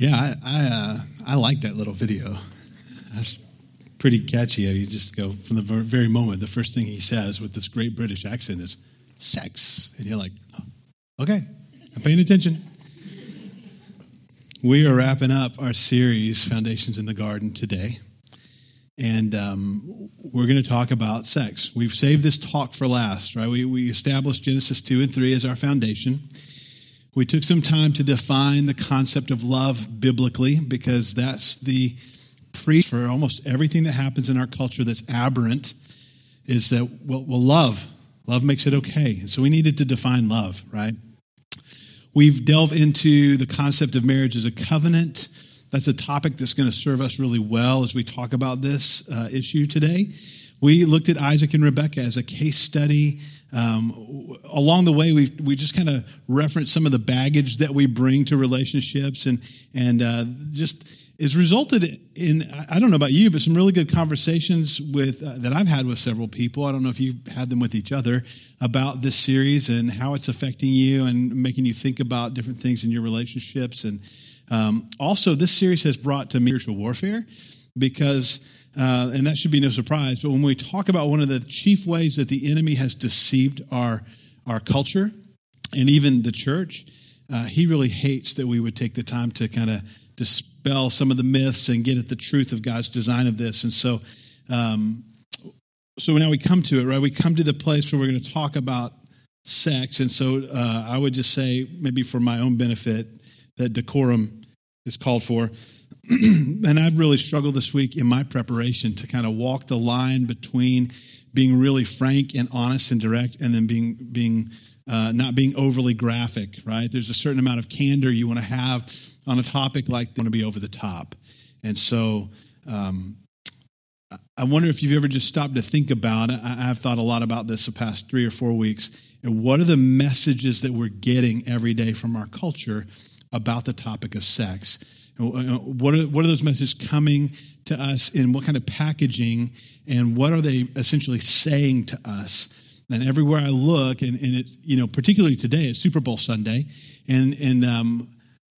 Yeah, I I, uh, I like that little video. That's pretty catchy. You just go from the very moment. The first thing he says with this great British accent is "sex," and you're like, oh, "Okay, I'm paying attention." We are wrapping up our series, Foundations in the Garden, today. And um, we're going to talk about sex. We've saved this talk for last, right? We, we established Genesis 2 and 3 as our foundation. We took some time to define the concept of love biblically because that's the pre for almost everything that happens in our culture that's aberrant is that, well, well love. Love makes it okay. And so we needed to define love, right? We've delved into the concept of marriage as a covenant. That's a topic that's going to serve us really well as we talk about this uh, issue today. We looked at Isaac and Rebecca as a case study. Um, along the way, we we just kind of referenced some of the baggage that we bring to relationships, and and uh, just has resulted in I don't know about you, but some really good conversations with uh, that I've had with several people. I don't know if you've had them with each other about this series and how it's affecting you and making you think about different things in your relationships. And um, also, this series has brought to me spiritual warfare because uh, and that should be no surprise. But when we talk about one of the chief ways that the enemy has deceived our, our culture and even the church, uh, he really hates that we would take the time to kind of dispel some of the myths and get at the truth of God's design of this. And so, um, so now we come to it, right? We come to the place where we're going to talk about sex. And so uh, I would just say, maybe for my own benefit, that decorum is called for. and I've really struggled this week in my preparation to kind of walk the line between being really frank and honest and direct, and then being being uh, not being overly graphic. Right? There's a certain amount of candor you want to have on a topic like want to be over the top, and so. Um, I wonder if you've ever just stopped to think about it. I've thought a lot about this the past three or four weeks. And what are the messages that we're getting every day from our culture about the topic of sex? What are, what are those messages coming to us in what kind of packaging and what are they essentially saying to us? And everywhere I look, and, and it, you know, particularly today, it's Super Bowl Sunday, and, and um,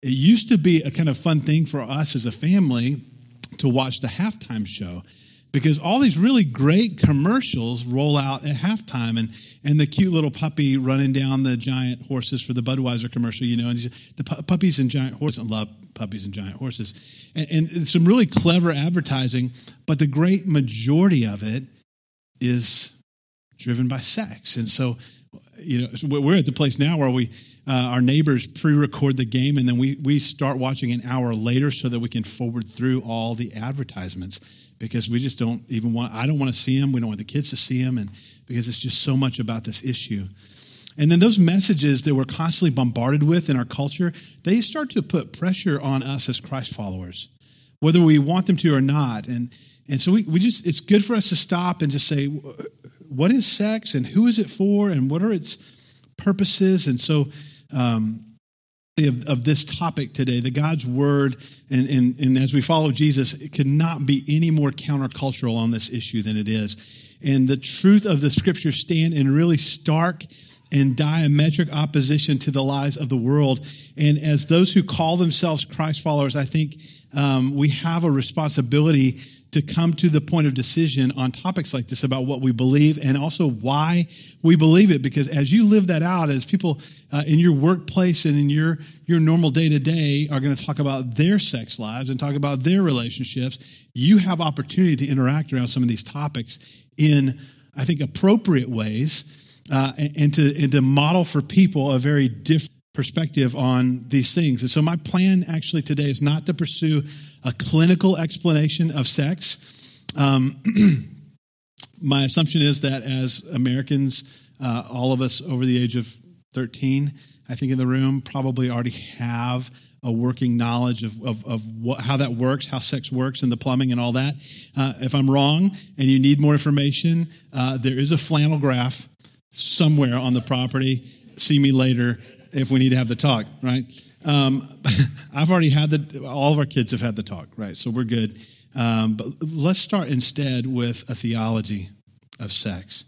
it used to be a kind of fun thing for us as a family to watch the halftime show because all these really great commercials roll out at halftime and, and the cute little puppy running down the giant horses for the Budweiser commercial, you know, and the pu- puppies and giant horses. Love puppies and giant horses. And, and some really clever advertising, but the great majority of it is driven by sex. And so, you know, we're at the place now where we, uh, our neighbors pre-record the game and then we, we start watching an hour later so that we can forward through all the advertisements because we just don't even want, I don't want to see them. We don't want the kids to see them. And because it's just so much about this issue. And then those messages that we're constantly bombarded with in our culture, they start to put pressure on us as Christ followers, whether we want them to or not. And, and so we, we just, it's good for us to stop and just say, what is sex and who is it for and what are its purposes? And so, um, of, of this topic today, the God's word, and, and, and as we follow Jesus, it could not be any more countercultural on this issue than it is. And the truth of the scripture stand in really stark and diametric opposition to the lies of the world. And as those who call themselves Christ followers, I think um, we have a responsibility to come to the point of decision on topics like this about what we believe and also why we believe it. Because as you live that out, as people uh, in your workplace and in your, your normal day to day are going to talk about their sex lives and talk about their relationships, you have opportunity to interact around some of these topics in, I think, appropriate ways uh, and, to, and to model for people a very different perspective on these things. And so, my plan actually today is not to pursue a clinical explanation of sex. Um, my assumption is that as Americans, uh, all of us over the age of 13, I think in the room, probably already have a working knowledge of, of, of what, how that works, how sex works, and the plumbing and all that. Uh, if I'm wrong and you need more information, uh, there is a flannel graph somewhere on the property. See me later if we need to have the talk, right? Um, I've already had the, all of our kids have had the talk, right? So we're good. Um, but let's start instead with a theology of sex.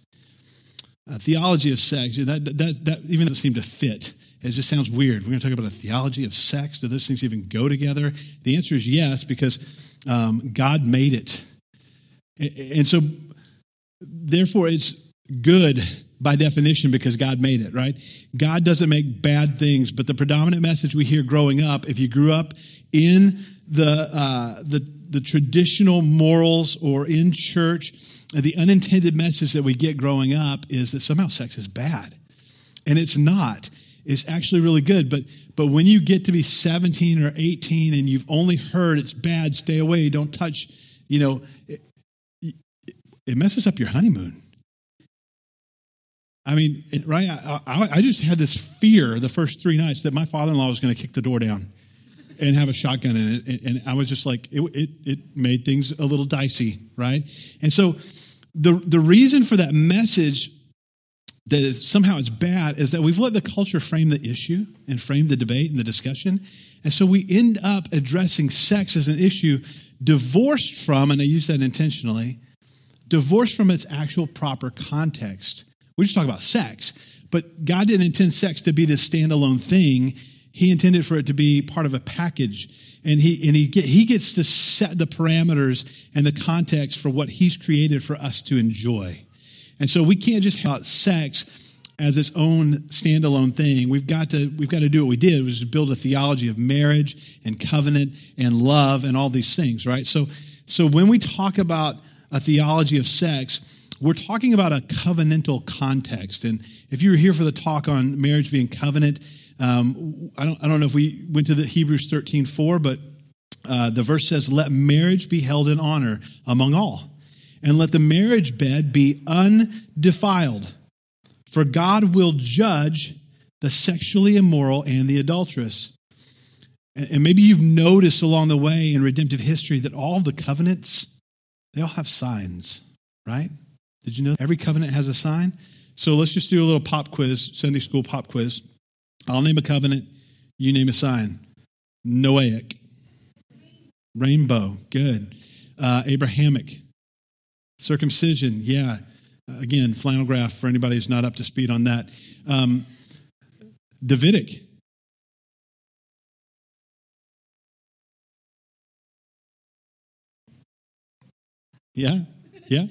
A theology of sex, that, that, that even doesn't seem to fit it just sounds weird. We're going to talk about a theology of sex. Do those things even go together? The answer is yes, because um, God made it. And so, therefore, it's good by definition because God made it, right? God doesn't make bad things, but the predominant message we hear growing up, if you grew up in the, uh, the, the traditional morals or in church, the unintended message that we get growing up is that somehow sex is bad. And it's not. It's actually really good. But, but when you get to be 17 or 18 and you've only heard it's bad, stay away, don't touch, you know, it, it messes up your honeymoon. I mean, right? I, I, I, just had this fear the first three nights that my father in law was going to kick the door down and have a shotgun in it. And I was just like, it, it, it made things a little dicey, right? And so the, the reason for that message that is somehow it's bad is that we've let the culture frame the issue and frame the debate and the discussion. And so we end up addressing sex as an issue divorced from, and I use that intentionally, divorced from its actual proper context. We just talk about sex, but God didn't intend sex to be this standalone thing. He intended for it to be part of a package. And he, and he, get, he gets to set the parameters and the context for what he's created for us to enjoy. And so we can't just have sex as its own standalone thing. We've got to we've got to do what we did, which is build a theology of marriage and covenant and love and all these things, right? So so when we talk about a theology of sex, we're talking about a covenantal context. And if you were here for the talk on marriage being covenant, um, I don't I don't know if we went to the Hebrews 13, 4, but uh, the verse says, Let marriage be held in honor among all and let the marriage bed be undefiled. For God will judge the sexually immoral and the adulterous. And maybe you've noticed along the way in redemptive history that all the covenants, they all have signs, right? Did you know every covenant has a sign? So let's just do a little pop quiz, Sunday school pop quiz. I'll name a covenant, you name a sign. Noahic. Rainbow, good. Uh, Abrahamic, Circumcision, yeah. Again, flannel graph for anybody who's not up to speed on that. Um, Davidic. Yeah, yeah.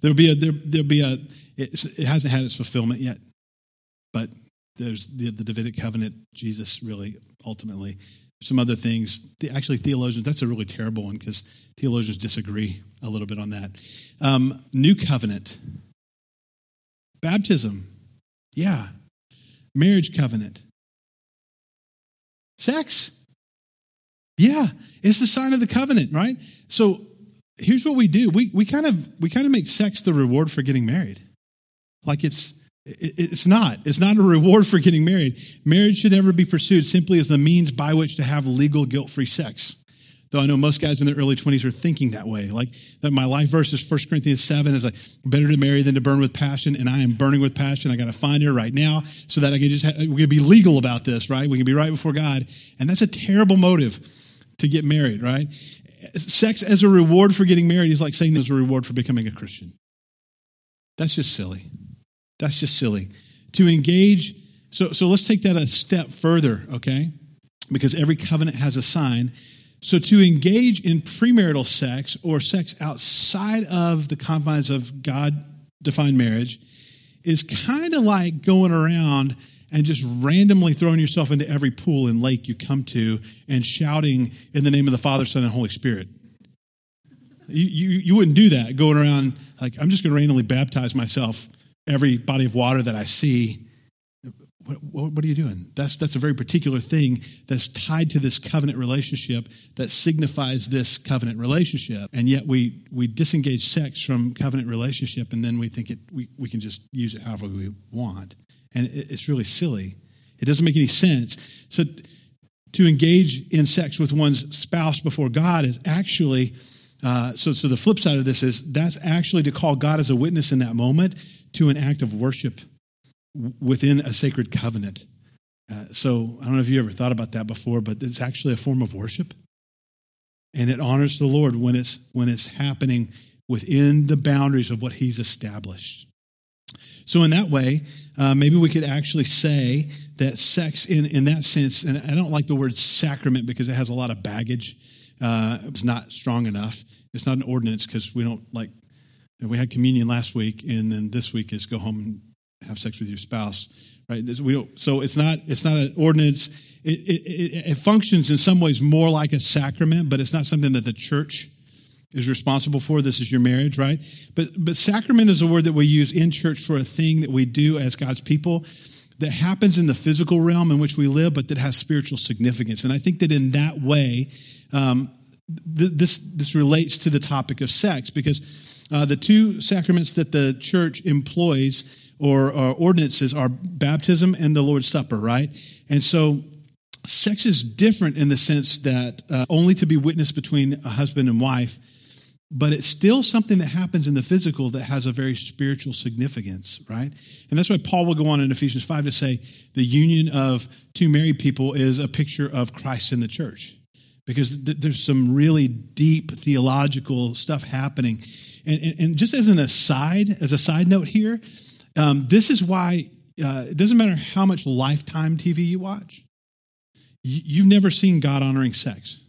There'll be a there, there'll be a. it hasn't had its fulfillment yet, but there's the, the Davidic covenant. Jesus really ultimately some other things. Actually, theologians, that's a really terrible one because theologians disagree a little bit on that. Um, new covenant, baptism, yeah. Marriage covenant, sex, yeah. It's the sign of the covenant, right? So here's what we do we, we kind of we kind of make sex the reward for getting married like it's it's not. It's not a reward for getting married. Marriage should never be pursued simply as the means by which to have legal, guilt free sex. Though I know most guys in their early 20s are thinking that way. Like that my life verse is 1 Corinthians 7 is like, better to marry than to burn with passion. And I am burning with passion. I got to find her right now so that I can just, have, we can be legal about this, right? We can be right before God. And that's a terrible motive to get married, right? Sex as a reward for getting married is like saying there's a reward for becoming a Christian. That's just silly. That's just silly. To engage, so, so let's take that a step further, okay? Because every covenant has a sign. So to engage in premarital sex or sex outside of the confines of God defined marriage is kind of like going around and just randomly throwing yourself into every pool and lake you come to and shouting in the name of the Father, Son, and Holy Spirit. You, you, you wouldn't do that going around like, I'm just going to randomly baptize myself every body of water that I see. What, what, are you doing? That's, that's a very particular thing that's tied to this covenant relationship that signifies this covenant relationship. And yet we, we disengage sex from covenant relationship and then we think it, we, we can just use it however we want. And it, it's really silly. It doesn't make any sense. So to engage in sex with one's spouse before God is actually uh, so, so the flip side of this is that's actually to call God as a witness in that moment to an act of worship within a sacred covenant. Uh, so I don't know if you ever thought about that before, but it's actually a form of worship, and it honors the Lord when it's when it's happening within the boundaries of what He's established. So, in that way, uh, maybe we could actually say that sex, in, in that sense, and I don't like the word sacrament because it has a lot of baggage. Uh, it's not strong enough. It's not an ordinance because we don't like, we had communion last week, and then this week is go home and have sex with your spouse, right? We don't, so it's not, it's not an ordinance. It, it, it, functions in some ways more like a sacrament, but it's not something that the church is responsible for. This is your marriage, right? But but sacrament is a word that we use in church for a thing that we do as God's people that happens in the physical realm in which we live, but that has spiritual significance. And I think that in that way, um, th- this this relates to the topic of sex because uh, the two sacraments that the church employs or, or ordinances are baptism and the Lord's Supper, right? And so sex is different in the sense that uh, only to be witnessed between a husband and wife but it's still something that happens in the physical that has a very spiritual significance, right? And that's why Paul will go on in Ephesians 5 to say the union of two married people is a picture of Christ in the church. Because th- there's some really deep theological stuff happening. And, and, and, just as an aside, as a side note here, um, this is why uh, it doesn't matter how much lifetime TV you watch, you, you've never seen God honoring sex.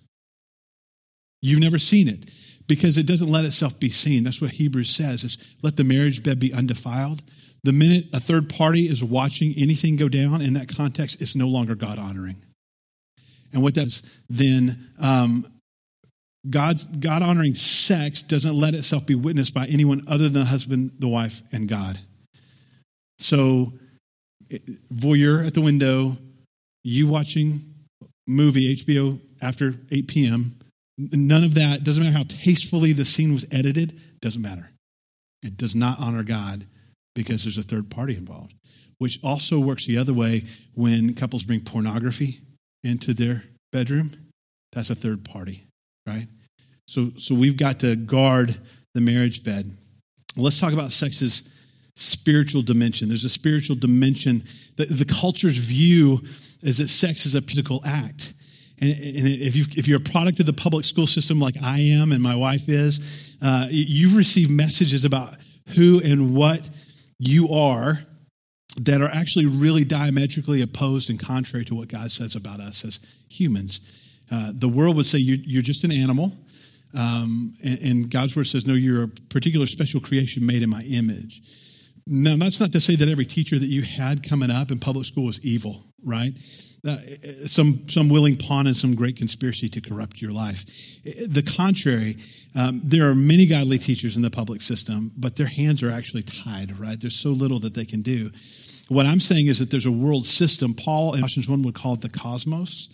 You've never seen it because it doesn't let itself be seen. That's what Hebrews says is let the marriage bed be undefiled. The minute a third party is watching anything go down in that context, it's no longer God honoring. And what that's then um, God's God honoring sex doesn't let itself be witnessed by anyone other than the husband, the wife, and God. So voyeur at the window, you watching movie HBO after 8 p.m. None of that, doesn't matter how tastefully the scene was edited, doesn't matter. It does not honor God because there's a third party involved, which also works the other way when couples bring pornography into their bedroom. That's a third party, right? So, so we've got to guard the marriage bed. Let's talk about sex's spiritual dimension. There's a spiritual dimension that the culture's view is that sex is a physical act. And, and if, you if you're a product of the public school system like I am and my wife is, uh, you've received messages about who and what you are that are actually really diametrically opposed and contrary to what God says about us as humans. Uh, the world would say you're, you're just an animal. Um, and, and, God's word says, no, you're a particular special creation made in my image. Now, that's not to say that every teacher that you had coming up in public school was evil, right? uh, some, some willing pawn and some great conspiracy to corrupt your life. The contrary, um, there are many godly teachers in the public system, but their hands are actually tied, right? There's so little that they can do. What I'm saying is that there's a world system. Paul in Colossians 1 would call it the cosmos.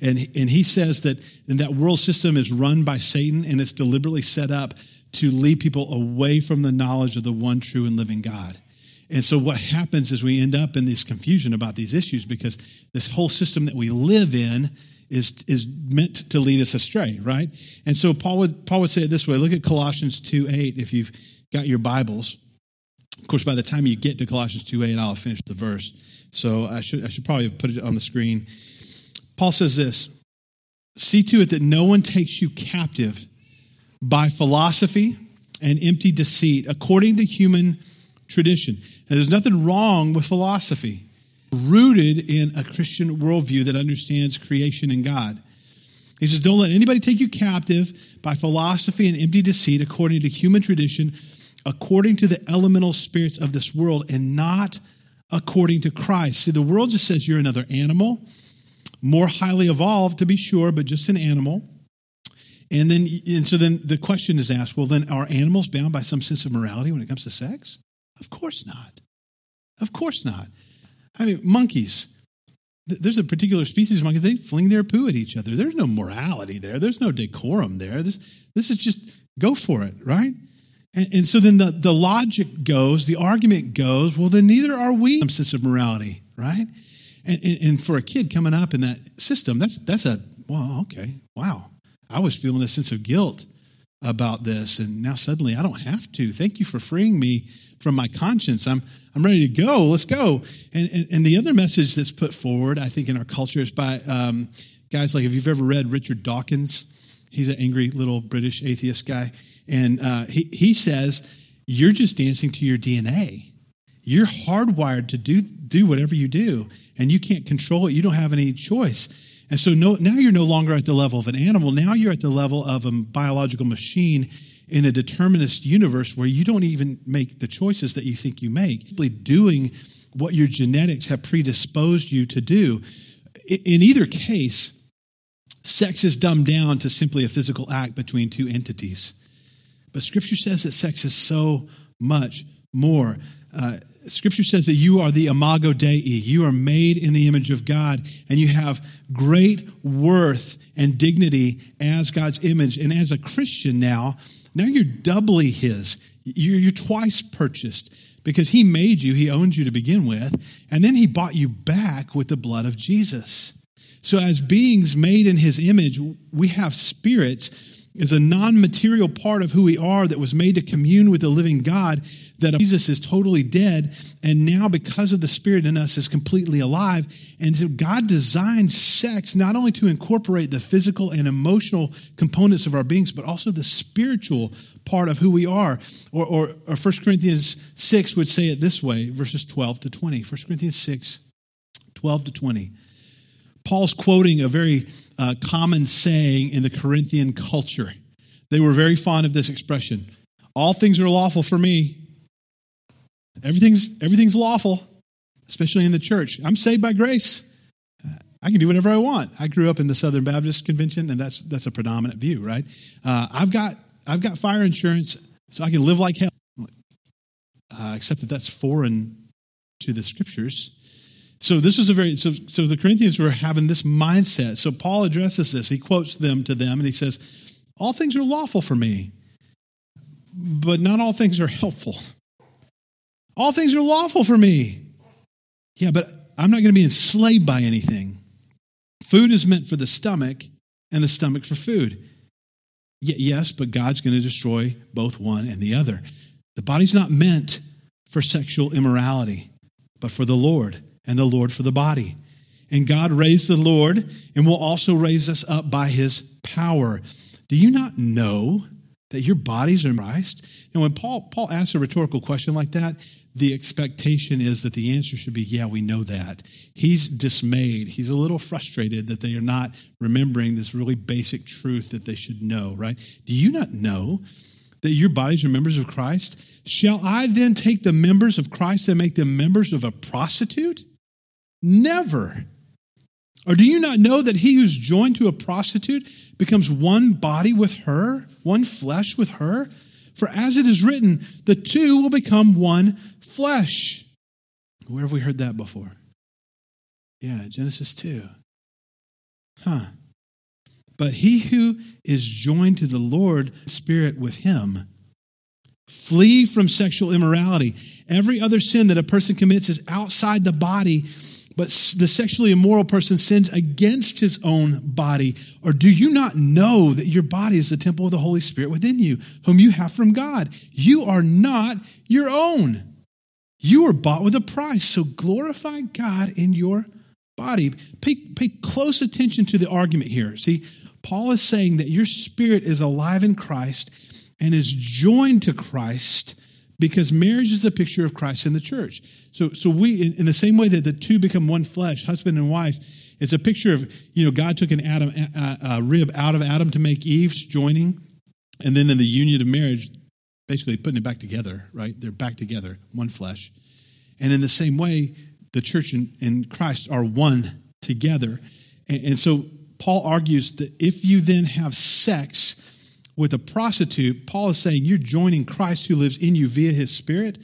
And, and he says that and that world system is run by Satan and it's deliberately set up to lead people away from the knowledge of the one true and living God. And so what happens is we end up in this confusion about these issues because this whole system that we live in is, is meant to lead us astray, right? And so Paul would, Paul would say it this way. Look at Colossians 2 8 if you've got your Bibles. Of course, by the time you get to Colossians 2 8, I'll finish the verse. So I should, I should probably put it on the screen. Paul says this See to it that no one takes you captive by philosophy and empty deceit, according to human tradition. And there's nothing wrong with philosophy, rooted in a Christian worldview that understands creation and God. He says, Don't let anybody take you captive by philosophy and empty deceit according to human tradition, according to the elemental spirits of this world, and not according to Christ. See, the world just says you're another animal, more highly evolved to be sure, but just an animal. And then, and so then the question is asked well, then are animals bound by some sense of morality when it comes to sex? Of course not. Of course not. I mean, monkeys. There's a particular species of monkeys, they fling their poo at each other. There's no morality there. There's no decorum there. This, this is just go for it, right? And, and so then the, the logic goes, the argument goes, well, then neither are we some sense of morality, right? And, and, and for a kid coming up in that system, that's, that's a, well, okay, wow. I was feeling a sense of guilt about this, and now suddenly I don't have to. Thank you for freeing me from my conscience. I'm, I'm ready to go. Let's go. And, and, and the other message that's put forward, I think, in our culture is by um, guys like, if you've ever read Richard Dawkins, he's an angry little British atheist guy. And uh, he, he says, You're just dancing to your DNA. you're hardwired to do, do whatever you do, and you can't control it. You don't have any choice. And so no, now you're no longer at the level of an animal. Now you're at the level of a biological machine in a determinist universe where you don't even make the choices that you think you make. Simply doing what your genetics have predisposed you to do. In either case, sex is dumbed down to simply a physical act between two entities. But Scripture says that sex is so much more. Uh, scripture says that you are the imago Dei. You are made in the image of God, and you have great worth and dignity as God's image. And as a Christian now, now you're doubly His. You're, you're twice purchased because He made you, He owns you to begin with, and then He bought you back with the blood of Jesus. So, as beings made in His image, we have spirits is a non material part of who we are that was made to commune with the living God, that Jesus is totally dead, and now because of the Spirit in us is completely alive. And so God designed sex not only to incorporate the physical and emotional components of our beings, but also the spiritual part of who we are. Or, or, or 1 Corinthians 6 would say it this way, verses 12 to 20. 1 Corinthians 6, 12 to 20. Paul's quoting a very uh, common saying in the Corinthian culture. They were very fond of this expression All things are lawful for me. Everything's, everything's lawful, especially in the church. I'm saved by grace. I can do whatever I want. I grew up in the Southern Baptist Convention, and that's, that's a predominant view, right? Uh, I've, got, I've got fire insurance, so I can live like hell. Uh, except that that's foreign to the scriptures. So this is a very so so the Corinthians were having this mindset. So Paul addresses this. He quotes them to them and he says, "All things are lawful for me, but not all things are helpful. All things are lawful for me. Yeah, but I'm not going to be enslaved by anything. Food is meant for the stomach and the stomach for food. yes, but God's going to destroy both one and the other. The body's not meant for sexual immorality, but for the Lord and the Lord for the body. And God raised the Lord and will also raise us up by his power. Do you not know that your bodies are in Christ? And when Paul, Paul asks a rhetorical question like that, the expectation is that the answer should be, yeah, we know that. He's dismayed. He's a little frustrated that they are not remembering this really basic truth that they should know, right? Do you not know that your bodies are members of Christ? Shall I then take the members of Christ and make them members of a prostitute? Never. Or do you not know that he who's joined to a prostitute becomes one body with her, one flesh with her? For as it is written, the two will become one flesh. Where have we heard that before? Yeah, Genesis 2. Huh. But he who is joined to the Lord, Spirit with him, flee from sexual immorality. Every other sin that a person commits is outside the body but the sexually immoral person sins against his own body. Or do you not know that your body is the temple of the Holy Spirit within you, whom you have from God? You are not your own. You were bought with a price. So glorify God in your body. Pay, pay close attention to the argument here. See, Paul is saying that your spirit is alive in Christ and is joined to Christ because marriage is a picture of Christ in the church. So, so we, in, in, the same way that the two become one flesh, husband and wife, it's a picture of, you know, God took an Adam, a, a rib out of Adam to make Eve's joining. And then in the union of marriage, basically putting it back together, right? They're back together, one flesh. And in the same way, the church and, and Christ are one together. And, and so Paul argues that if you then have sex, with a prostitute, Paul is saying you're joining Christ who lives in you via his spirit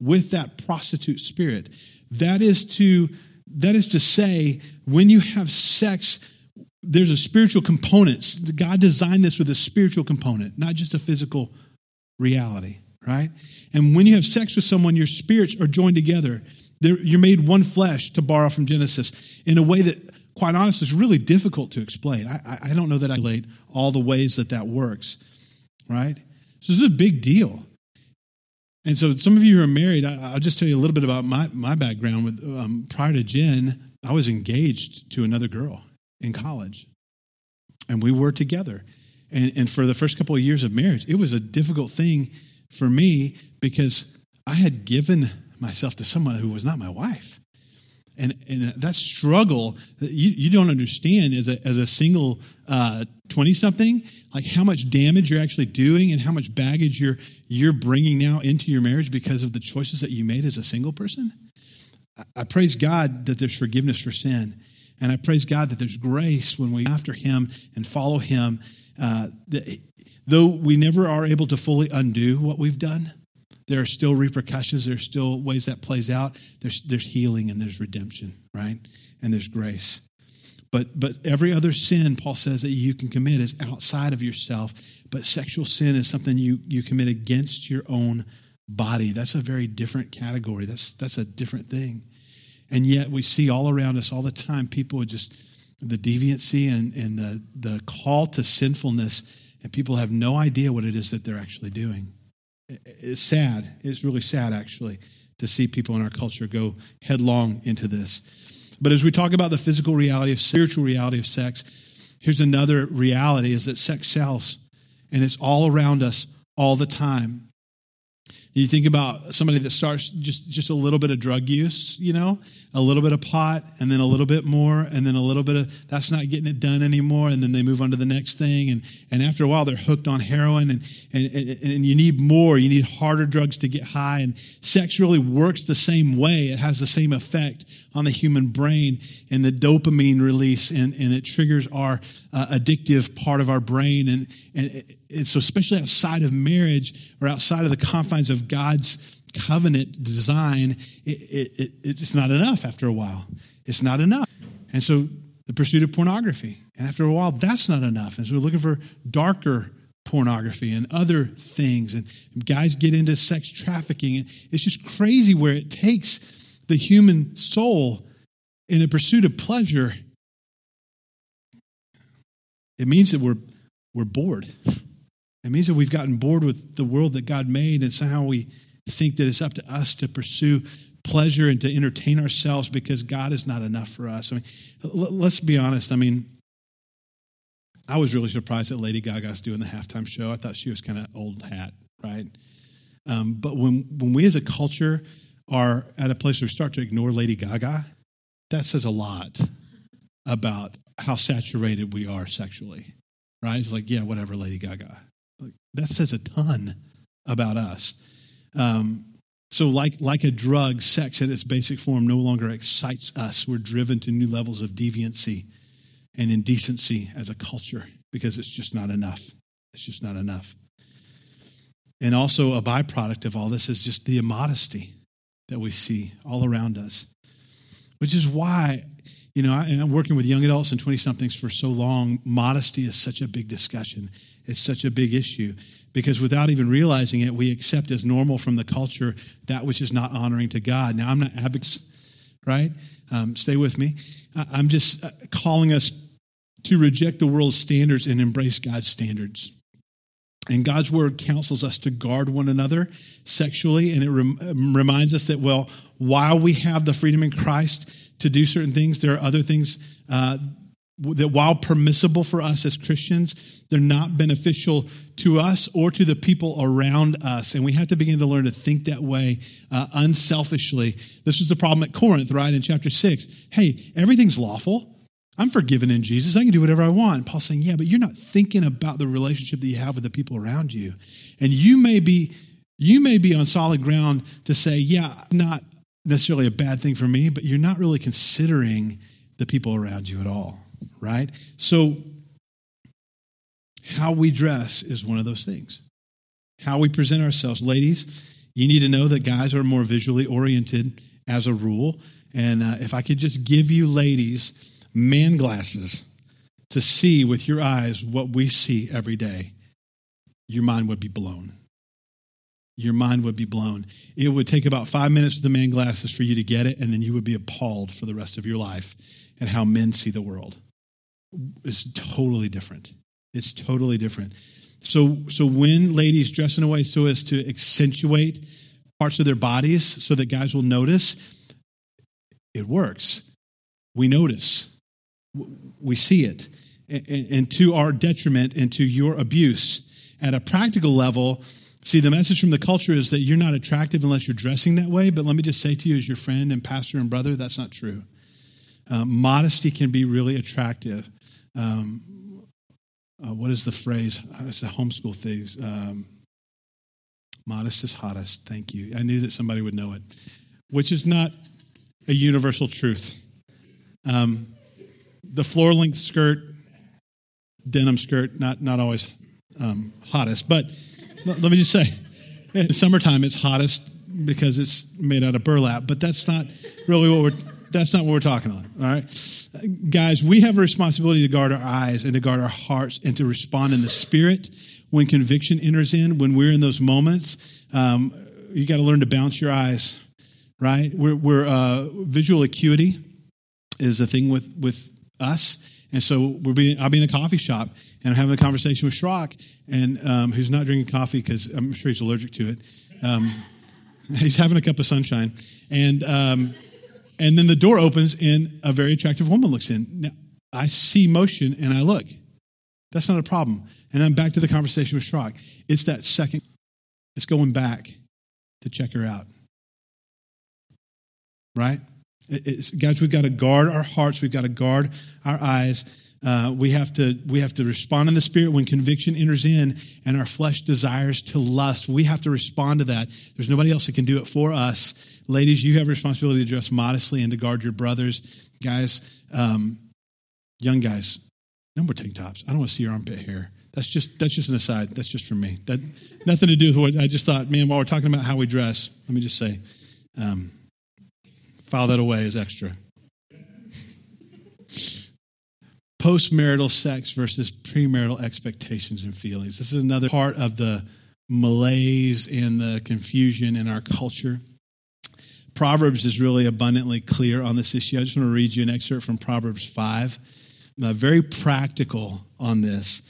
with that prostitute spirit. That is to that is to say when you have sex there's a spiritual component. God designed this with a spiritual component, not just a physical reality, right? And when you have sex with someone, your spirits are joined together. They're, you're made one flesh, to borrow from Genesis, in a way that quite honestly, is really difficult to explain. I, I don't know that I relate all the ways that that works, right? So this is a big deal. And so, some of you who are married, I, will just tell you a little bit about my, my background. With um, prior to Jen, I was engaged to another girl in college, and we were together. And, and for the first couple of years of marriage, it was a difficult thing for me because I had given myself to someone who was not my wife. And, and that struggle that you, you don't understand as a, as a single 20 uh, something, like how much damage you're actually doing and how much baggage you're, you're bringing now into your marriage because of the choices that you made as a single person. I, I praise God that there's forgiveness for sin. And I praise God that there's grace when we after Him and follow Him. Uh, that, though we never are able to fully undo what we've done, there are still repercussions. There's still ways that plays out. There's, there's healing and there's redemption, right? And there's grace. But, but every other sin, Paul says, that you can commit is outside of yourself. But sexual sin is something you, you commit against your own body. That's a very different category. That's, that's a different thing. And yet we see all around us all the time people just, the deviancy and, and the, the call to sinfulness, and people have no idea what it is that they're actually doing it's sad. It's really sad, actually, to see people in our culture go headlong into this. But as we talk about the physical reality of spiritual reality of sex, here's another reality is that sex sells and it's all around us all the time. You think about somebody that starts just, just a little bit of drug use, you know, a little bit of pot, and then a little bit more, and then a little bit of that's not getting it done anymore, and then they move on to the next thing, and, and after a while they're hooked on heroin, and, and, and you need more, you need harder drugs to get high, and sex really works the same way. It has the same effect on the human brain and the dopamine release, and, and it triggers our uh, addictive part of our brain, and, and and so, especially outside of marriage or outside of the confines of God's covenant design, it, it, it, it's not enough after a while. It's not enough. And so, the pursuit of pornography. And after a while, that's not enough. And so, we're looking for darker pornography and other things. And guys get into sex trafficking. It's just crazy where it takes the human soul in a pursuit of pleasure. It means that we're, we're bored. It means that we've gotten bored with the world that God made, and somehow we think that it's up to us to pursue pleasure and to entertain ourselves because God is not enough for us. I mean, let's be honest. I mean, I was really surprised that Lady Gaga's doing the halftime show. I thought she was kind of old hat, right? Um, but when when we as a culture are at a place where we start to ignore Lady Gaga, that says a lot about how saturated we are sexually, right? It's like, yeah, whatever, Lady Gaga. That says a ton about us. Um, so, like, like a drug, sex in its basic form no longer excites us. We're driven to new levels of deviancy and indecency as a culture because it's just not enough. It's just not enough. And also, a byproduct of all this is just the immodesty that we see all around us, which is why you know, I, am working with young adults and 20 somethings for so long. Modesty is such a big discussion. It's such a big issue because without even realizing it, we accept as normal from the culture that which is not honoring to God. Now, I'm not advocating, right? Um, stay with me. I'm just uh, calling us to reject the world's standards and embrace God's standards. And God's word counsels us to guard one another sexually. And it rem- um, reminds us that, well, while we have the freedom in Christ to do certain things, there are other things uh, that, while permissible for us as Christians, they're not beneficial to us or to the people around us. And we have to begin to learn to think that way uh, unselfishly. This was the problem at Corinth, right? In chapter six. Hey, everything's lawful I'm forgiven in Jesus. I can do whatever I want. Paul's saying, yeah, but you're not thinking about the relationship that you have with the people around you. And you may be, you may be on solid ground to say, yeah, not necessarily a bad thing for me, but you're not really considering the people around you at all, right? So how we dress is one of those things. How we present ourselves. Ladies, you need to know that guys are more visually oriented as a rule. And uh, if I could just give you, ladies, man glasses to see with your eyes what we see every day, your mind would be blown. Your mind would be blown. It would take about five minutes with the man glasses for you to get it, and then you would be appalled for the rest of your life at how men see the world. It's totally different. It's totally different. So, so when ladies dress in a way so as to accentuate parts of their bodies so that guys will notice, it works. We notice we see it, and, to our detriment and to your abuse. At a practical level, See, the message from the culture is that you're not attractive unless you're dressing that way. But let me just say to you, as your friend and pastor and brother, that's not true. Um, modesty can be really attractive. Um, uh, what is the phrase? Uh, it's a homeschool thing. Um, modest is hottest. Thank you. I knew that somebody would know it, which is not a universal truth. Um, the floor length skirt, denim skirt, not, not always um, hottest. But let me just say, in summertime, it's hottest because it's made out of burlap, but that's not really what we're that's not what we're talking about. All right, guys, we have a responsibility to guard our eyes and to guard our hearts and to respond in the spirit when conviction enters in. When we're in those moments, um, you got to learn to bounce your eyes. Right, we're, we're uh, visual acuity is a thing with with us, and so we're being, I'll be in a coffee shop and I'm having a conversation with Shrock, and um, who's not drinking coffee because I'm sure he's allergic to it. Um, he's having a cup of sunshine, and um, and then the door opens and a very attractive woman looks in. Now I see motion and I look. That's not a problem. And I'm back to the conversation with Shrock. It's that second. It's going back to check her out. Right? It's, guys, we've got to guard our hearts. We've got to guard our eyes. Uh, we have to we have to respond in the spirit when conviction enters in and our flesh desires to lust. We have to respond to that. There's nobody else that can do it for us. Ladies, you have a responsibility to dress modestly and to guard your brothers. Guys, um, young guys, no more tank tops. I don't want to see your armpit hair. That's just that's just an aside. That's just for me. That nothing to do with what I just thought. Man, while we're talking about how we dress, let me just say. Um, File that away as extra. Postmarital sex versus premarital expectations and feelings. This is another part of the malaise and the confusion in our culture. Proverbs is really abundantly clear on this issue. I just want to read you an excerpt from Proverbs 5, uh, very practical on this.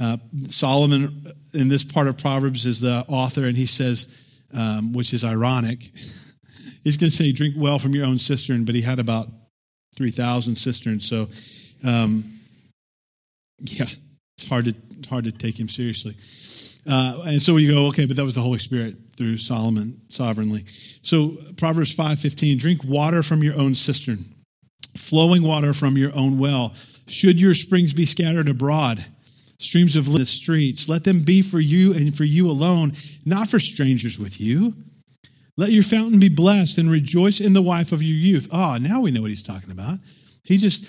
Uh, Solomon, in this part of Proverbs, is the author, and he says, um, which is ironic, he's going to say, drink well from your own cistern, but he had about 3,000 cisterns. So, um, yeah, it's hard to, it's hard to take him seriously. Uh, and so you go, okay, but that was the Holy Spirit through Solomon sovereignly. So Proverbs 5.15, drink water from your own cistern, flowing water from your own well. Should your springs be scattered abroad, streams of the streets, let them be for you and for you alone, not for strangers with you. Let your fountain be blessed and rejoice in the wife of your youth. Ah, oh, now we know what he's talking about. He just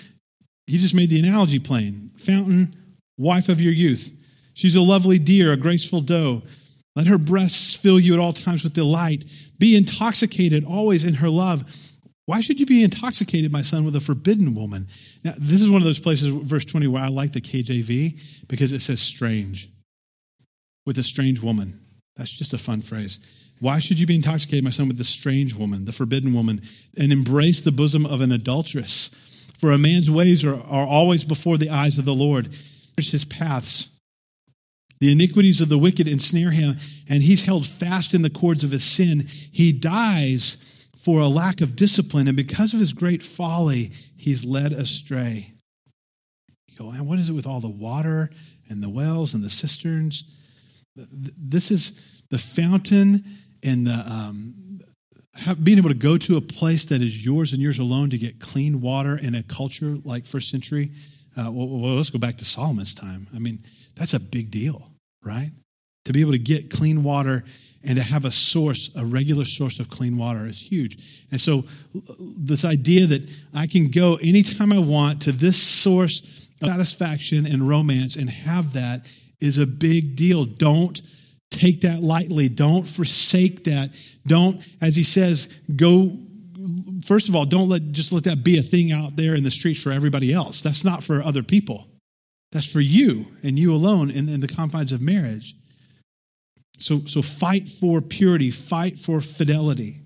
he just made the analogy plain. Fountain, wife of your youth. She's a lovely deer, a graceful doe. Let her breasts fill you at all times with delight. Be intoxicated always in her love. Why should you be intoxicated, my son, with a forbidden woman? Now, this is one of those places, verse 20, where I like the KJV because it says strange. With a strange woman. That's just a fun phrase. Why should you be intoxicated, my son, with the strange woman, the forbidden woman, and embrace the bosom of an adulteress? For a man's ways are, are always before the eyes of the Lord. His paths. The iniquities of the wicked ensnare him, and he's held fast in the cords of his sin. He dies for a lack of discipline, and because of his great folly, he's led astray. You go, man, what is it with all the water and the wells and the cisterns? This is the fountain and the, um, being able to go to a place that is yours and yours alone to get clean water in a culture like first century. Uh, well, well, let's go back to Solomon's time. I mean, that's a big deal, right? To be able to get clean water and to have a source, a regular source of clean water is huge. And so, this idea that I can go anytime I want to this source of satisfaction and romance and have that is a big deal. Don't take that lightly. Don't forsake that. Don't, as he says, go. First of all, don't let just let that be a thing out there in the streets for everybody else. That's not for other people. That's for you and you alone in, in the confines of marriage. So, so fight for purity, fight for fidelity.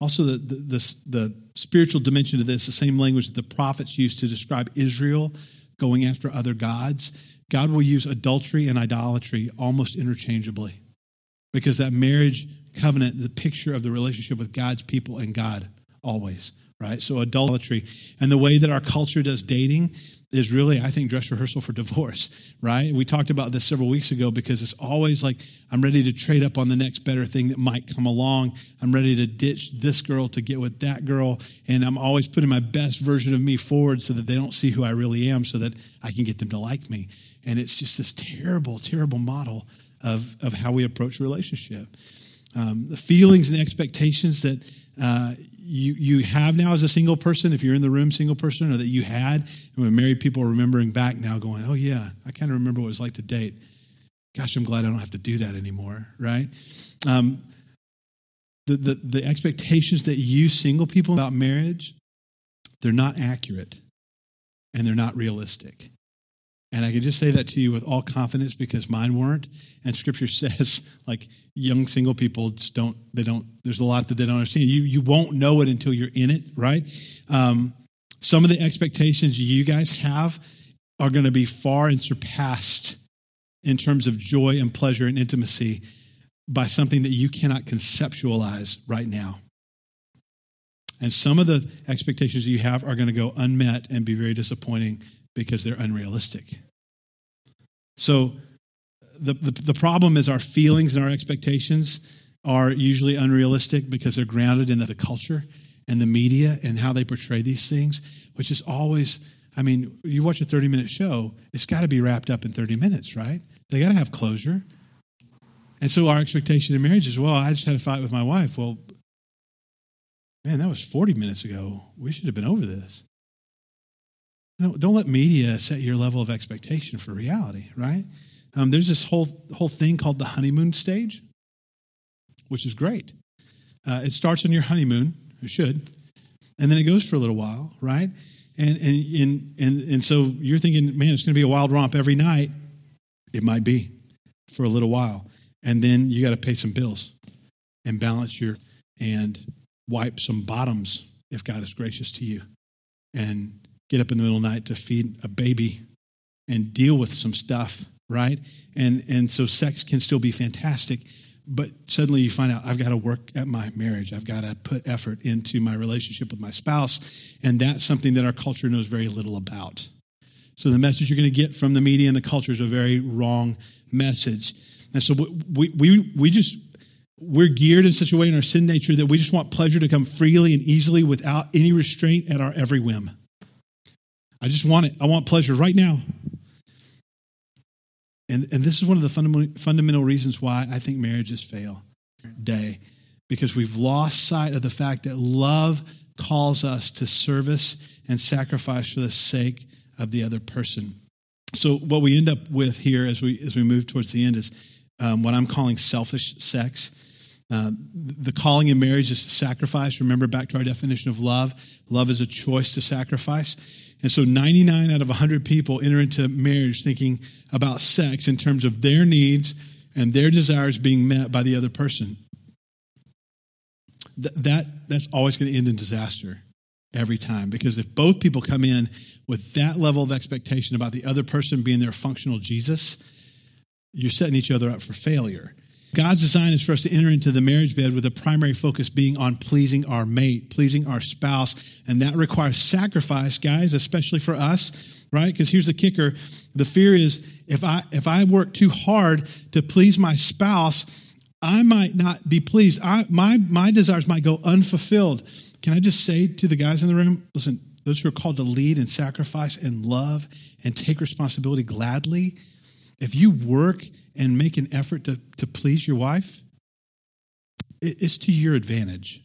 Also, the, the, the, the spiritual dimension of this, the same language that the prophets used to describe Israel going after other gods. God will use adultery and idolatry almost interchangeably because that marriage covenant, the picture of the relationship with God's people and God, always, right? So adultery. And the way that our culture does dating is really, I think, dress rehearsal for divorce, right? We talked about this several weeks ago because it's always like, I'm ready to trade up on the next better thing that might come along. I'm ready to ditch this girl to get with that girl. And I'm always putting my best version of me forward so that they don't see who I really am, so that I can get them to like me. And it's just this terrible, terrible model of, of how we approach relationship. Um, the feelings and expectations that uh, you, you have now as a single person, if you're in the room, single person, or that you had, and when married people are remembering back now, going, oh, yeah, I kind of remember what it was like to date. Gosh, I'm glad I don't have to do that anymore, right? Um, the, the, the expectations that you single people about marriage, they're not accurate and they're not realistic. And I can just say that to you with all confidence because mine weren't. And scripture says, like young single people don't, they don't, there's a lot that they don't understand. You, you won't know it until you're in it, right? Um, some of the expectations you guys have are going to be far and surpassed in terms of joy and pleasure and intimacy by something that you cannot conceptualize right now. And some of the expectations you have are going to go unmet and be very disappointing because they're unrealistic. So the, the, the, problem is our feelings and our expectations are usually unrealistic because they're grounded in the, culture and the media and how they portray these things, which is always, I mean, you watch a 30 minute show, it's got to be wrapped up in 30 minutes, right? They got to have closure. And so our expectation in marriage is, well, I just had a fight with my wife. Well, man, that was 40 minutes ago. We should have been over this. Don't, let media set your level of expectation for reality, right? Um, there's this whole, whole thing called the honeymoon stage, which is great. Uh, it starts on your honeymoon, it should, and then it goes for a little while, right? And, and, and, and, and so you're thinking, man, it's going to be a wild romp every night. It might be for a little while. And then you got to pay some bills and balance your, and wipe some bottoms if God is gracious to you. And get up in the middle of the night to feed a baby and deal with some stuff, right? And and so sex can still be fantastic, but suddenly you find out I've got to work at my marriage. I've got to put effort into my relationship with my spouse, and that's something that our culture knows very little about. So the message you're going to get from the media and the culture is a very wrong message. And so we we we just we're geared in such a way in our sin nature that we just want pleasure to come freely and easily without any restraint at our every whim. I just want it. I want pleasure right now. And, and this is one of the fundamental, fundamental reasons why I think marriages fail day, because we've lost sight of the fact that love calls us to service and sacrifice for the sake of the other person. So what we end up with here as we as we move towards the end is um, what I'm calling selfish sex. Uh, the calling in marriage is to sacrifice. Remember back to our definition of love. Love is a choice to sacrifice. And so 99 out of 100 people enter into marriage thinking about sex in terms of their needs and their desires being met by the other person. Th- that, that's always going to end in disaster every time because if both people come in with that level of expectation about the other person being their functional Jesus, you're setting each other up for failure. God's design is for us to enter into the marriage bed with a primary focus being on pleasing our mate, pleasing our spouse. And that requires sacrifice, guys, especially for us, right? Because here's the kicker. The fear is if I, if I work too hard to please my spouse, I might not be pleased. I, my, my desires might go unfulfilled. Can I just say to the guys in the room, listen, those who are called to lead and sacrifice and love and take responsibility gladly, if you work and make an effort to, to please your wife, it's to your advantage.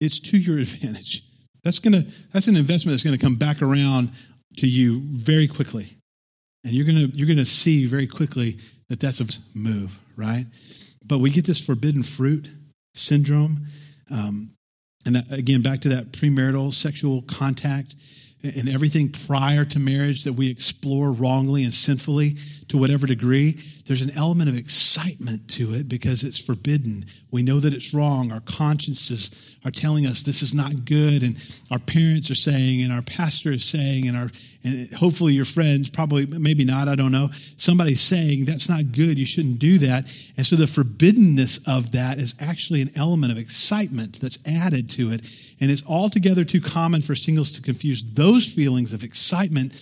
It's to your advantage. That's gonna that's an investment that's gonna come back around to you very quickly. And you're gonna you're gonna see very quickly that that's a move, right? But we get this forbidden fruit syndrome. Um, and that, again, back to that premarital sexual contact and everything prior to marriage that we explore wrongly and sinfully to whatever degree, there's an element of excitement to it because it's forbidden. We know that it's wrong. Our consciences are telling us this is not good, and our parents are saying, and our pastor is saying, and our and hopefully your friends, probably maybe not, I don't know, somebody's saying that's not good. You shouldn't do that. And so the forbiddenness of that is actually an element of excitement that's added to it, and it's altogether too common for singles to confuse those feelings of excitement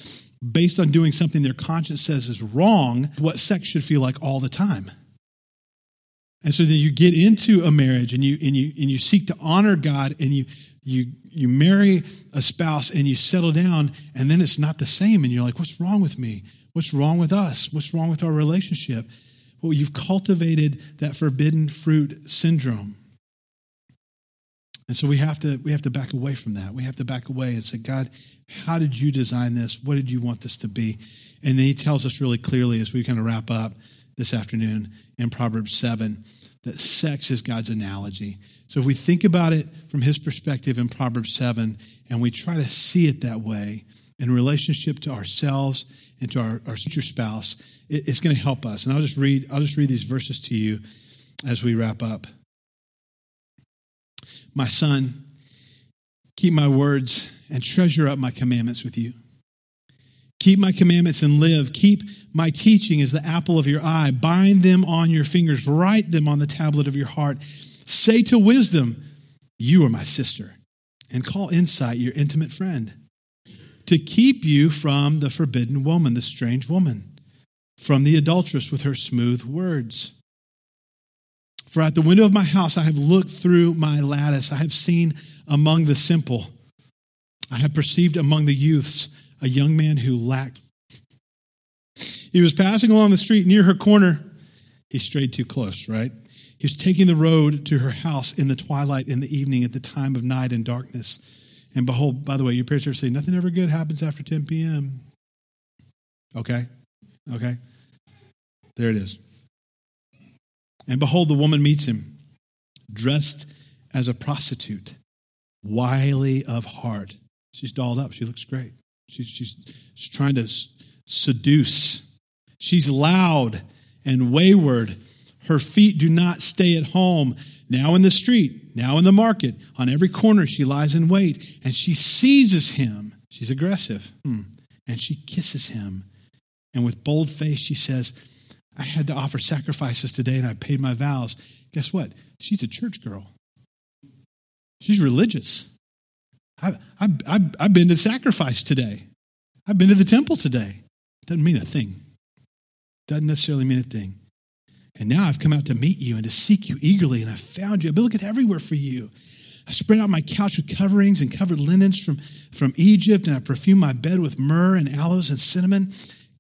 based on doing something their conscience says is wrong, what sex should feel like all the time. And so then you get into a marriage and you and you and you seek to honor God and you you you marry a spouse and you settle down and then it's not the same and you're like what's wrong with me? What's wrong with us? What's wrong with our relationship? Well, you've cultivated that forbidden fruit syndrome. And so we have to we have to back away from that. We have to back away and say, God, how did you design this? What did you want this to be? And then he tells us really clearly as we kind of wrap up this afternoon in Proverbs 7 that sex is God's analogy. So if we think about it from his perspective in Proverbs 7 and we try to see it that way in relationship to ourselves and to our, our future spouse, it, it's going to help us. And I'll just read I'll just read these verses to you as we wrap up. My son, keep my words and treasure up my commandments with you. Keep my commandments and live. Keep my teaching as the apple of your eye. Bind them on your fingers. Write them on the tablet of your heart. Say to wisdom, You are my sister. And call insight your intimate friend. To keep you from the forbidden woman, the strange woman, from the adulteress with her smooth words for at the window of my house I have looked through my lattice. I have seen among the simple. I have perceived among the youths a young man who lacked. He was passing along the street near her corner. He strayed too close, right? He was taking the road to her house in the twilight in the evening at the time of night and darkness. And behold, by the way, your parents are saying nothing ever good happens after 10 p.m. Okay? Okay? There it is. And behold, the woman meets him, dressed as a prostitute, wily of heart. She's dolled up. She looks great. She's, she's, she's trying to seduce. She's loud and wayward. Her feet do not stay at home. Now in the street, now in the market, on every corner she lies in wait, and she seizes him. She's aggressive. Hmm. And she kisses him. And with bold face, she says, I had to offer sacrifices today and I paid my vows. Guess what? She's a church girl. She's religious. I, I, I, I've been to sacrifice today. I've been to the temple today. Doesn't mean a thing. Doesn't necessarily mean a thing. And now I've come out to meet you and to seek you eagerly, and I've found you. I've been looking everywhere for you. I spread out my couch with coverings and covered linens from, from Egypt, and I perfumed my bed with myrrh and aloes and cinnamon.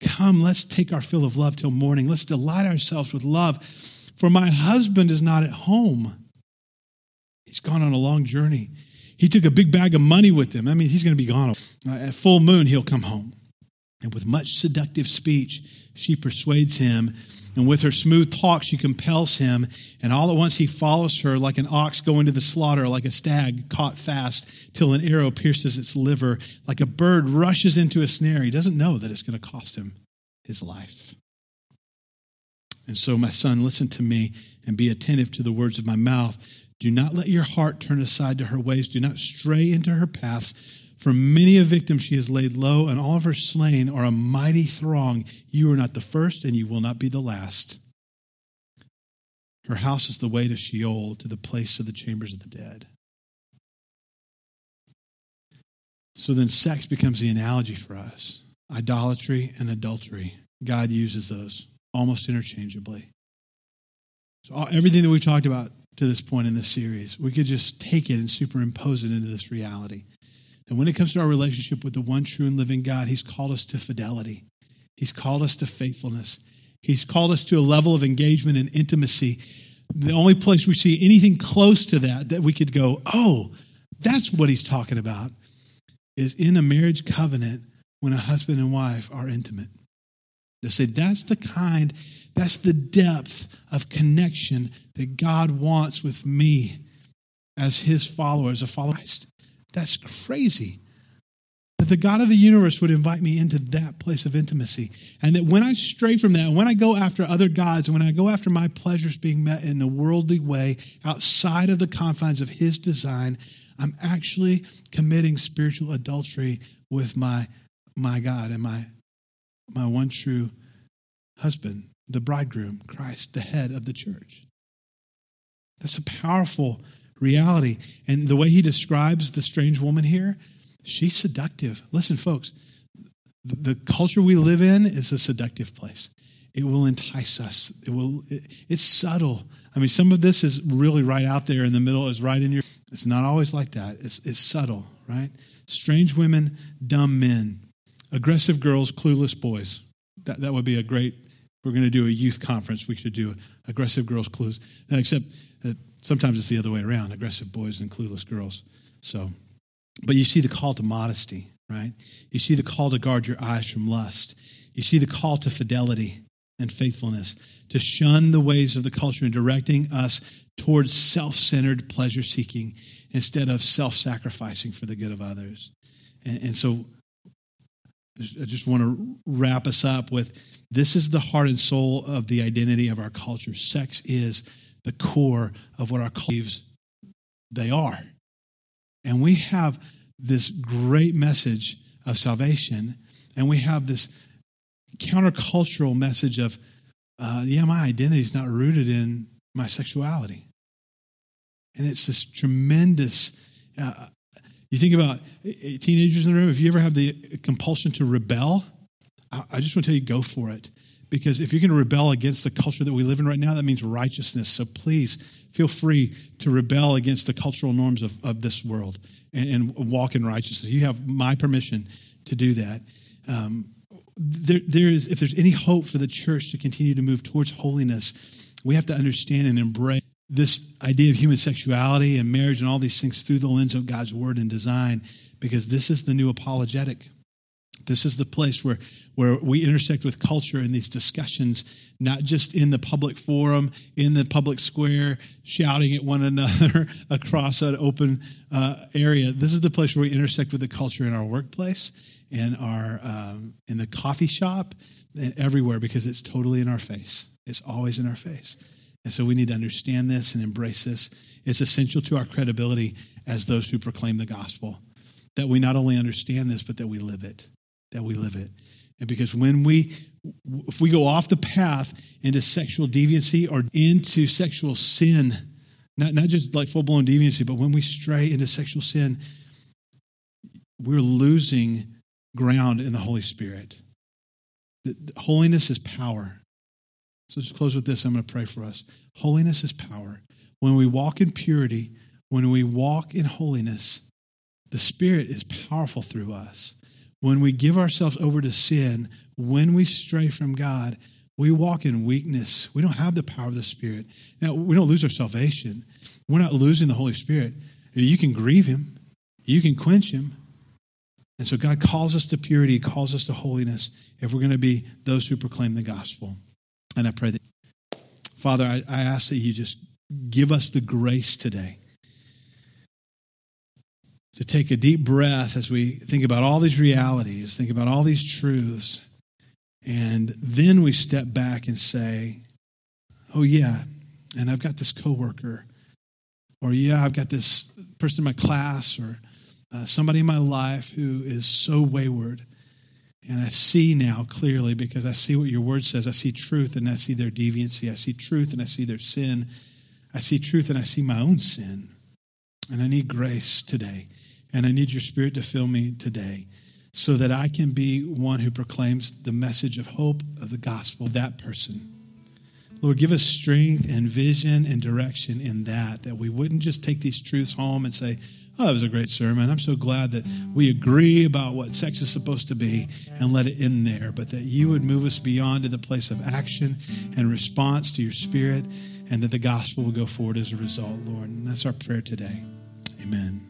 Come, let's take our fill of love till morning. Let's delight ourselves with love. For my husband is not at home. He's gone on a long journey. He took a big bag of money with him. I mean, he's going to be gone. Uh, at full moon, he'll come home. And with much seductive speech, she persuades him and with her smooth talk, she compels him. And all at once, he follows her like an ox going to the slaughter, like a stag caught fast, till an arrow pierces its liver, like a bird rushes into a snare. He doesn't know that it's going to cost him his life. And so, my son, listen to me and be attentive to the words of my mouth. Do not let your heart turn aside to her ways. Do not stray into her paths. For many a victim she has laid low, and all of her slain are a mighty throng. You are not the first, and you will not be the last. Her house is the way to Sheol, to the place of the chambers of the dead. So then, sex becomes the analogy for us idolatry and adultery. God uses those almost interchangeably. So, everything that we've talked about to this point in this series, we could just take it and superimpose it into this reality. And when it comes to our relationship with the one true and living God, He's called us to fidelity. He's called us to faithfulness. He's called us to a level of engagement and intimacy. The only place we see anything close to that, that we could go, oh, that's what he's talking about, is in a marriage covenant when a husband and wife are intimate. They say that's the kind, that's the depth of connection that God wants with me as his follower, as a follower. That's crazy. That the God of the universe would invite me into that place of intimacy. And that when I stray from that, when I go after other gods, and when I go after my pleasures being met in a worldly way outside of the confines of His design, I'm actually committing spiritual adultery with my, my God and my, my one true husband, the bridegroom, Christ, the head of the church. That's a powerful reality. And the way he describes the strange woman here, she's seductive. Listen, folks, the culture we live in is a seductive place. It will entice us. It will. It, it's subtle. I mean, some of this is really right out there in the middle. Is right in your. It's not always like that. It's, it's subtle, right? Strange women, dumb men, aggressive girls, clueless boys. That that would be a great. We're going to do a youth conference. We should do aggressive girls, clueless. Except sometimes it's the other way around: aggressive boys and clueless girls. So, but you see the call to modesty, right? You see the call to guard your eyes from lust. You see the call to fidelity and faithfulness, to shun the ways of the culture and directing us towards self centered pleasure seeking instead of self sacrificing for the good of others. And, and, so I just want to wrap us up with this is the heart and soul of the identity of our culture. Sex is the core of what our culture they are. And we have this great message of salvation, and we have this countercultural message of, uh, yeah, my identity is not rooted in my sexuality. And it's this tremendous. Uh, you think about uh, teenagers in the room, if you ever have the compulsion to rebel, I, I just want to tell you go for it. Because if you're going to rebel against the culture that we live in right now, that means righteousness. So please feel free to rebel against the cultural norms of, of this world and, and walk in righteousness. You have my permission to do that. Um, there, there is, if there's any hope for the church to continue to move towards holiness, we have to understand and embrace this idea of human sexuality and marriage and all these things through the lens of God's word and design, because this is the new apologetic. This is the place where, where we intersect with culture in these discussions, not just in the public forum, in the public square, shouting at one another across an open uh, area. This is the place where we intersect with the culture in our workplace in our um, in the coffee shop and everywhere because it's totally in our face. It's always in our face. And so we need to understand this and embrace this. It's essential to our credibility as those who proclaim the gospel that we not only understand this, but that we live it. That we live it. And because when we, if we go off the path into sexual deviancy or into sexual sin, not, not just like full blown deviancy, but when we stray into sexual sin, we're losing ground in the Holy Spirit. The, holiness is power. So just close with this. I'm going to pray for us. Holiness is power. When we walk in purity, when we walk in holiness, the Spirit is powerful through us. When we give ourselves over to sin, when we stray from God, we walk in weakness. We don't have the power of the Spirit. Now, we don't lose our salvation. We're not losing the Holy Spirit. You can grieve Him, you can quench Him, and so God calls us to purity, calls us to holiness if we're going to be those who proclaim the gospel. And I pray that, Father, I, I ask that you just give us the grace today to take a deep breath as we think about all these realities, think about all these truths, and then we step back and say, oh, yeah, and I've got this coworker, or yeah, I've got this person in my class, or uh, somebody in my life who is so wayward. And I see now clearly because I see what your word says. I see truth and I see their deviancy. I see truth and I see their sin. I see truth and I see my own sin. And I need grace today. And I need your spirit to fill me today so that I can be one who proclaims the message of hope of the gospel, that person. Lord, give us strength and vision and direction in that, that we wouldn't just take these truths home and say, Oh, that was a great sermon. I'm so glad that we agree about what sex is supposed to be and let it in there, but that you would move us beyond to the place of action and response to your spirit, and that the gospel will go forward as a result, Lord. And that's our prayer today. Amen.